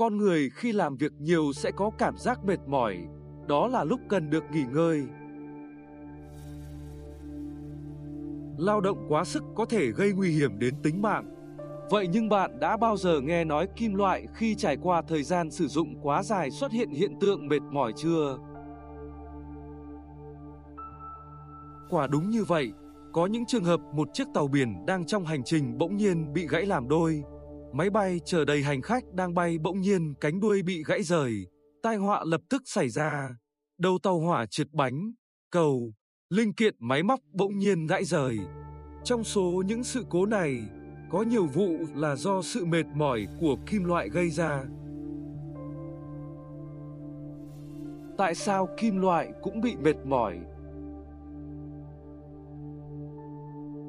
Con người khi làm việc nhiều sẽ có cảm giác mệt mỏi, đó là lúc cần được nghỉ ngơi. Lao động quá sức có thể gây nguy hiểm đến tính mạng. Vậy nhưng bạn đã bao giờ nghe nói kim loại khi trải qua thời gian sử dụng quá dài xuất hiện hiện tượng mệt mỏi chưa? Quả đúng như vậy, có những trường hợp một chiếc tàu biển đang trong hành trình bỗng nhiên bị gãy làm đôi. Máy bay chở đầy hành khách đang bay bỗng nhiên cánh đuôi bị gãy rời, tai họa lập tức xảy ra. Đầu tàu hỏa trượt bánh, cầu, linh kiện máy móc bỗng nhiên gãy rời. Trong số những sự cố này, có nhiều vụ là do sự mệt mỏi của kim loại gây ra. Tại sao kim loại cũng bị mệt mỏi?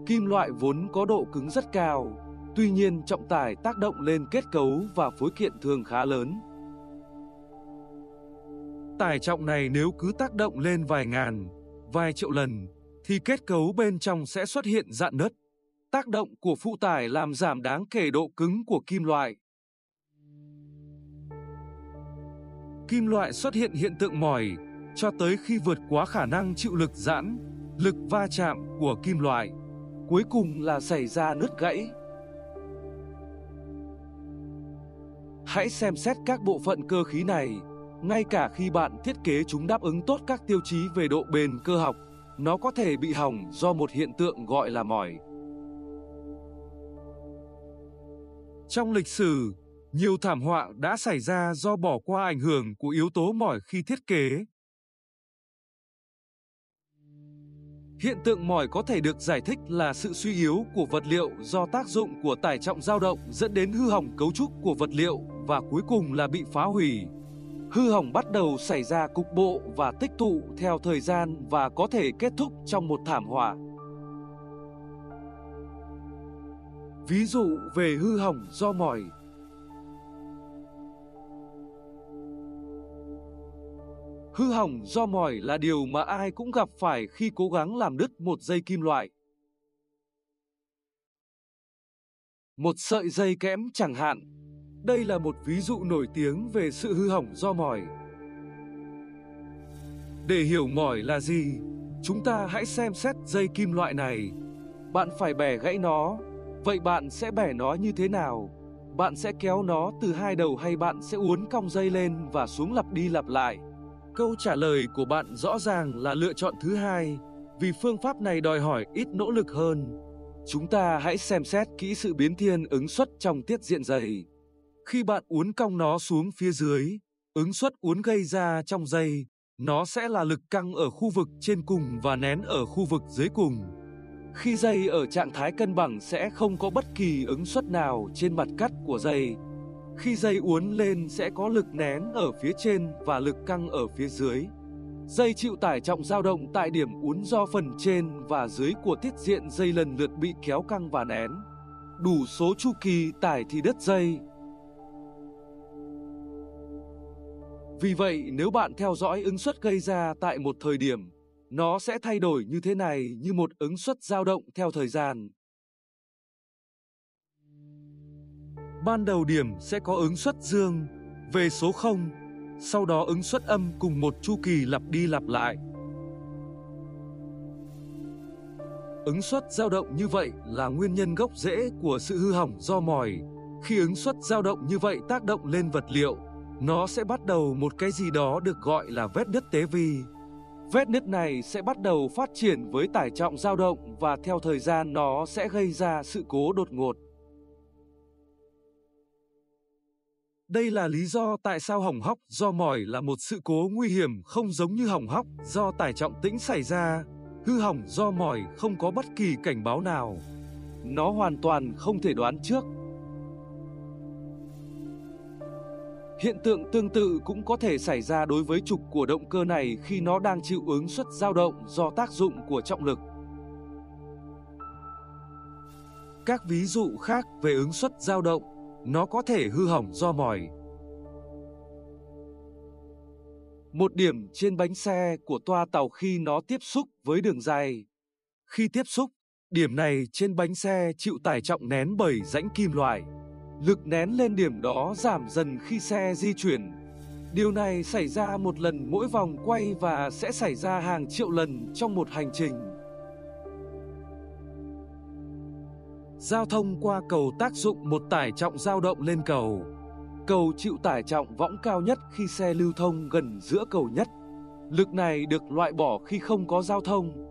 Kim loại vốn có độ cứng rất cao, tuy nhiên trọng tải tác động lên kết cấu và phối kiện thường khá lớn. Tải trọng này nếu cứ tác động lên vài ngàn, vài triệu lần, thì kết cấu bên trong sẽ xuất hiện dạn nứt. Tác động của phụ tải làm giảm đáng kể độ cứng của kim loại. Kim loại xuất hiện hiện tượng mỏi cho tới khi vượt quá khả năng chịu lực giãn, lực va chạm của kim loại. Cuối cùng là xảy ra nứt gãy. Hãy xem xét các bộ phận cơ khí này, ngay cả khi bạn thiết kế chúng đáp ứng tốt các tiêu chí về độ bền cơ học, nó có thể bị hỏng do một hiện tượng gọi là mỏi. Trong lịch sử, nhiều thảm họa đã xảy ra do bỏ qua ảnh hưởng của yếu tố mỏi khi thiết kế. Hiện tượng mỏi có thể được giải thích là sự suy yếu của vật liệu do tác dụng của tải trọng dao động dẫn đến hư hỏng cấu trúc của vật liệu và cuối cùng là bị phá hủy. Hư hỏng bắt đầu xảy ra cục bộ và tích tụ theo thời gian và có thể kết thúc trong một thảm họa. Ví dụ về hư hỏng do mỏi Hư hỏng do mỏi là điều mà ai cũng gặp phải khi cố gắng làm đứt một dây kim loại. Một sợi dây kẽm chẳng hạn. Đây là một ví dụ nổi tiếng về sự hư hỏng do mỏi. Để hiểu mỏi là gì, chúng ta hãy xem xét dây kim loại này. Bạn phải bẻ gãy nó, vậy bạn sẽ bẻ nó như thế nào? Bạn sẽ kéo nó từ hai đầu hay bạn sẽ uốn cong dây lên và xuống lặp đi lặp lại? Câu trả lời của bạn rõ ràng là lựa chọn thứ hai, vì phương pháp này đòi hỏi ít nỗ lực hơn. Chúng ta hãy xem xét kỹ sự biến thiên ứng suất trong tiết diện dày. Khi bạn uốn cong nó xuống phía dưới, ứng suất uốn gây ra trong dây, nó sẽ là lực căng ở khu vực trên cùng và nén ở khu vực dưới cùng. Khi dây ở trạng thái cân bằng sẽ không có bất kỳ ứng suất nào trên mặt cắt của dây, khi dây uốn lên sẽ có lực nén ở phía trên và lực căng ở phía dưới. Dây chịu tải trọng dao động tại điểm uốn do phần trên và dưới của tiết diện dây lần lượt bị kéo căng và nén. Đủ số chu kỳ tải thì đứt dây. Vì vậy, nếu bạn theo dõi ứng suất gây ra tại một thời điểm, nó sẽ thay đổi như thế này như một ứng suất dao động theo thời gian. Ban đầu điểm sẽ có ứng suất dương về số 0, sau đó ứng suất âm cùng một chu kỳ lặp đi lặp lại. Ứng suất dao động như vậy là nguyên nhân gốc rễ của sự hư hỏng do mỏi. Khi ứng suất dao động như vậy tác động lên vật liệu, nó sẽ bắt đầu một cái gì đó được gọi là vết nứt tế vi. Vết nứt này sẽ bắt đầu phát triển với tải trọng dao động và theo thời gian nó sẽ gây ra sự cố đột ngột. Đây là lý do tại sao hỏng hóc do mỏi là một sự cố nguy hiểm không giống như hỏng hóc do tải trọng tĩnh xảy ra. Hư hỏng do mỏi không có bất kỳ cảnh báo nào. Nó hoàn toàn không thể đoán trước. Hiện tượng tương tự cũng có thể xảy ra đối với trục của động cơ này khi nó đang chịu ứng suất dao động do tác dụng của trọng lực. Các ví dụ khác về ứng suất dao động nó có thể hư hỏng do mỏi. Một điểm trên bánh xe của toa tàu khi nó tiếp xúc với đường dây. Khi tiếp xúc, điểm này trên bánh xe chịu tải trọng nén bởi rãnh kim loại. Lực nén lên điểm đó giảm dần khi xe di chuyển. Điều này xảy ra một lần mỗi vòng quay và sẽ xảy ra hàng triệu lần trong một hành trình. Giao thông qua cầu tác dụng một tải trọng dao động lên cầu. Cầu chịu tải trọng võng cao nhất khi xe lưu thông gần giữa cầu nhất. Lực này được loại bỏ khi không có giao thông.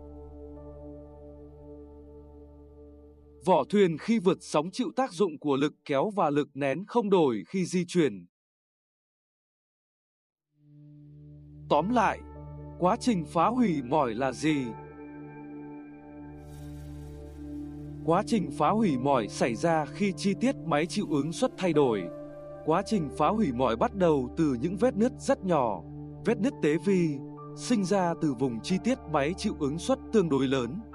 Vỏ thuyền khi vượt sóng chịu tác dụng của lực kéo và lực nén không đổi khi di chuyển. Tóm lại, quá trình phá hủy mỏi là gì? Quá trình phá hủy mỏi xảy ra khi chi tiết máy chịu ứng suất thay đổi. Quá trình phá hủy mỏi bắt đầu từ những vết nứt rất nhỏ, vết nứt tế vi, sinh ra từ vùng chi tiết máy chịu ứng suất tương đối lớn.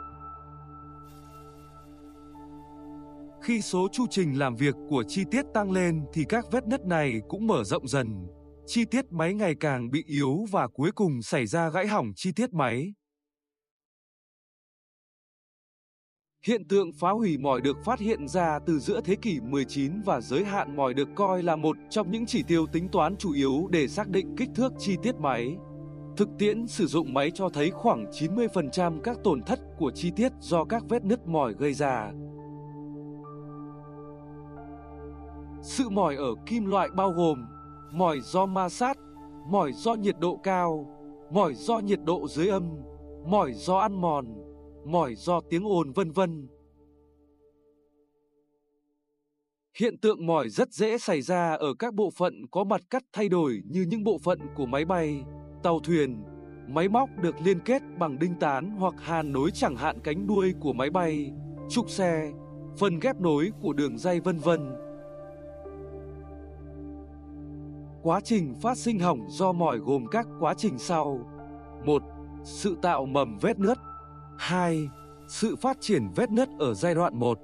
Khi số chu trình làm việc của chi tiết tăng lên thì các vết nứt này cũng mở rộng dần. Chi tiết máy ngày càng bị yếu và cuối cùng xảy ra gãy hỏng chi tiết máy. Hiện tượng phá hủy mỏi được phát hiện ra từ giữa thế kỷ 19 và giới hạn mỏi được coi là một trong những chỉ tiêu tính toán chủ yếu để xác định kích thước chi tiết máy. Thực tiễn sử dụng máy cho thấy khoảng 90% các tổn thất của chi tiết do các vết nứt mỏi gây ra. Sự mỏi ở kim loại bao gồm mỏi do ma sát, mỏi do nhiệt độ cao, mỏi do nhiệt độ dưới âm, mỏi do ăn mòn, mỏi do tiếng ồn vân vân. Hiện tượng mỏi rất dễ xảy ra ở các bộ phận có mặt cắt thay đổi như những bộ phận của máy bay, tàu thuyền, máy móc được liên kết bằng đinh tán hoặc hàn nối chẳng hạn cánh đuôi của máy bay, trục xe, phần ghép nối của đường dây vân vân. Quá trình phát sinh hỏng do mỏi gồm các quá trình sau. 1. Sự tạo mầm vết nứt. 2. Sự phát triển vết nứt ở giai đoạn 1.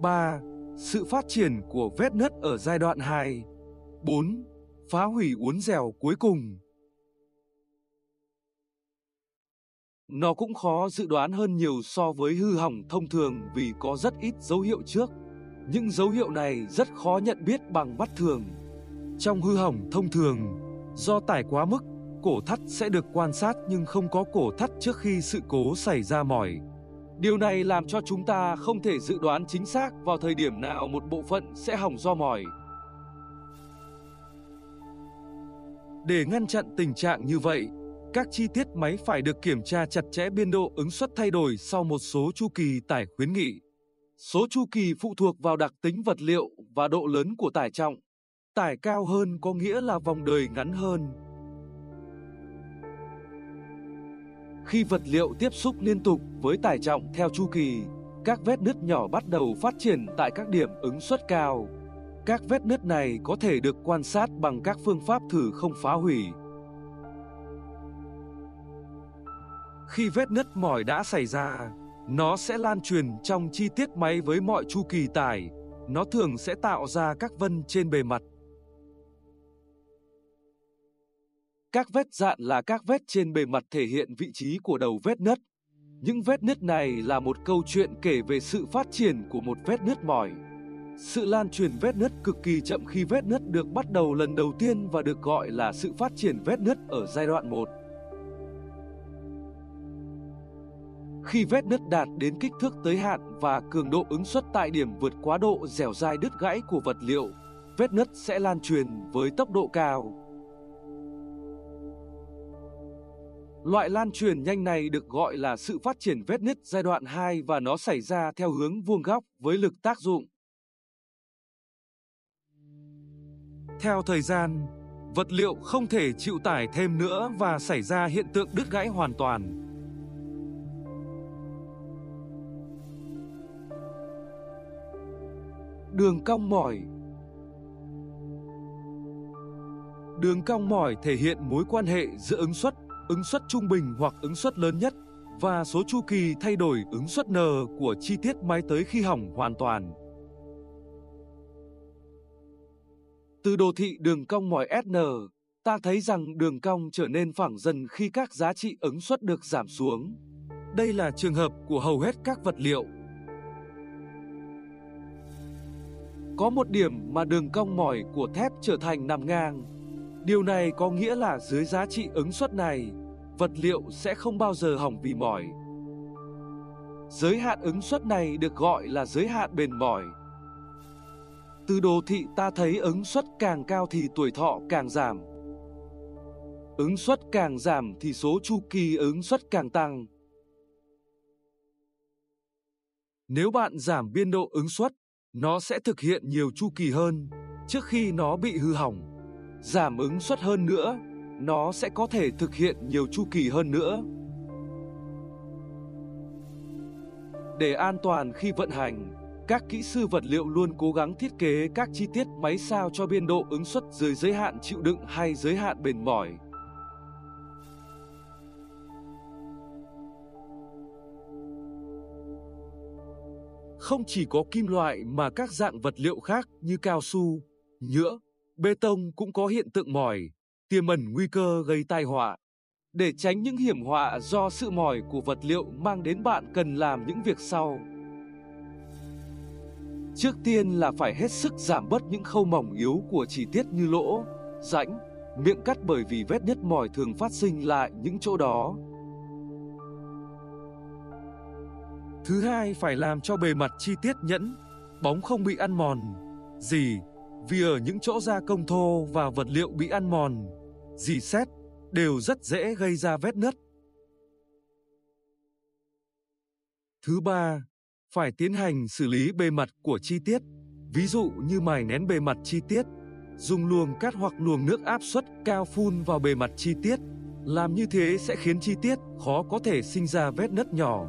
3. Sự phát triển của vết nứt ở giai đoạn 2. 4. Phá hủy uốn dẻo cuối cùng. Nó cũng khó dự đoán hơn nhiều so với hư hỏng thông thường vì có rất ít dấu hiệu trước. Những dấu hiệu này rất khó nhận biết bằng mắt thường. Trong hư hỏng thông thường, do tải quá mức, cổ thắt sẽ được quan sát nhưng không có cổ thắt trước khi sự cố xảy ra mỏi. Điều này làm cho chúng ta không thể dự đoán chính xác vào thời điểm nào một bộ phận sẽ hỏng do mỏi. Để ngăn chặn tình trạng như vậy, các chi tiết máy phải được kiểm tra chặt chẽ biên độ ứng suất thay đổi sau một số chu kỳ tải khuyến nghị. Số chu kỳ phụ thuộc vào đặc tính vật liệu và độ lớn của tải trọng. Tải cao hơn có nghĩa là vòng đời ngắn hơn. Khi vật liệu tiếp xúc liên tục với tải trọng theo chu kỳ, các vết nứt nhỏ bắt đầu phát triển tại các điểm ứng suất cao. Các vết nứt này có thể được quan sát bằng các phương pháp thử không phá hủy. Khi vết nứt mỏi đã xảy ra, nó sẽ lan truyền trong chi tiết máy với mọi chu kỳ tải. Nó thường sẽ tạo ra các vân trên bề mặt. Các vết dạn là các vết trên bề mặt thể hiện vị trí của đầu vết nứt. Những vết nứt này là một câu chuyện kể về sự phát triển của một vết nứt mỏi. Sự lan truyền vết nứt cực kỳ chậm khi vết nứt được bắt đầu lần đầu tiên và được gọi là sự phát triển vết nứt ở giai đoạn 1. Khi vết nứt đạt đến kích thước tới hạn và cường độ ứng suất tại điểm vượt quá độ dẻo dai đứt gãy của vật liệu, vết nứt sẽ lan truyền với tốc độ cao. Loại lan truyền nhanh này được gọi là sự phát triển vết nứt giai đoạn 2 và nó xảy ra theo hướng vuông góc với lực tác dụng. Theo thời gian, vật liệu không thể chịu tải thêm nữa và xảy ra hiện tượng đứt gãy hoàn toàn. Đường cong mỏi Đường cong mỏi thể hiện mối quan hệ giữa ứng suất ứng suất trung bình hoặc ứng suất lớn nhất và số chu kỳ thay đổi ứng suất N của chi tiết máy tới khi hỏng hoàn toàn. Từ đồ thị đường cong mỏi SN, ta thấy rằng đường cong trở nên phẳng dần khi các giá trị ứng suất được giảm xuống. Đây là trường hợp của hầu hết các vật liệu. Có một điểm mà đường cong mỏi của thép trở thành nằm ngang. Điều này có nghĩa là dưới giá trị ứng suất này, vật liệu sẽ không bao giờ hỏng vì mỏi. Giới hạn ứng suất này được gọi là giới hạn bền mỏi. Từ đồ thị ta thấy ứng suất càng cao thì tuổi thọ càng giảm. Ứng suất càng giảm thì số chu kỳ ứng suất càng tăng. Nếu bạn giảm biên độ ứng suất, nó sẽ thực hiện nhiều chu kỳ hơn trước khi nó bị hư hỏng. Giảm ứng suất hơn nữa, nó sẽ có thể thực hiện nhiều chu kỳ hơn nữa. Để an toàn khi vận hành, các kỹ sư vật liệu luôn cố gắng thiết kế các chi tiết máy sao cho biên độ ứng suất dưới giới hạn chịu đựng hay giới hạn bền mỏi. Không chỉ có kim loại mà các dạng vật liệu khác như cao su, nhựa, bê tông cũng có hiện tượng mỏi, tiềm ẩn nguy cơ gây tai họa. Để tránh những hiểm họa do sự mỏi của vật liệu mang đến bạn cần làm những việc sau. Trước tiên là phải hết sức giảm bớt những khâu mỏng yếu của chi tiết như lỗ, rãnh, miệng cắt bởi vì vết nứt mỏi thường phát sinh lại những chỗ đó. Thứ hai phải làm cho bề mặt chi tiết nhẫn, bóng không bị ăn mòn. Gì? Vì ở những chỗ gia công thô và vật liệu bị ăn mòn, dì xét, đều rất dễ gây ra vết nứt. Thứ ba, phải tiến hành xử lý bề mặt của chi tiết, ví dụ như mài nén bề mặt chi tiết, dùng luồng cát hoặc luồng nước áp suất cao phun vào bề mặt chi tiết. Làm như thế sẽ khiến chi tiết khó có thể sinh ra vết nứt nhỏ.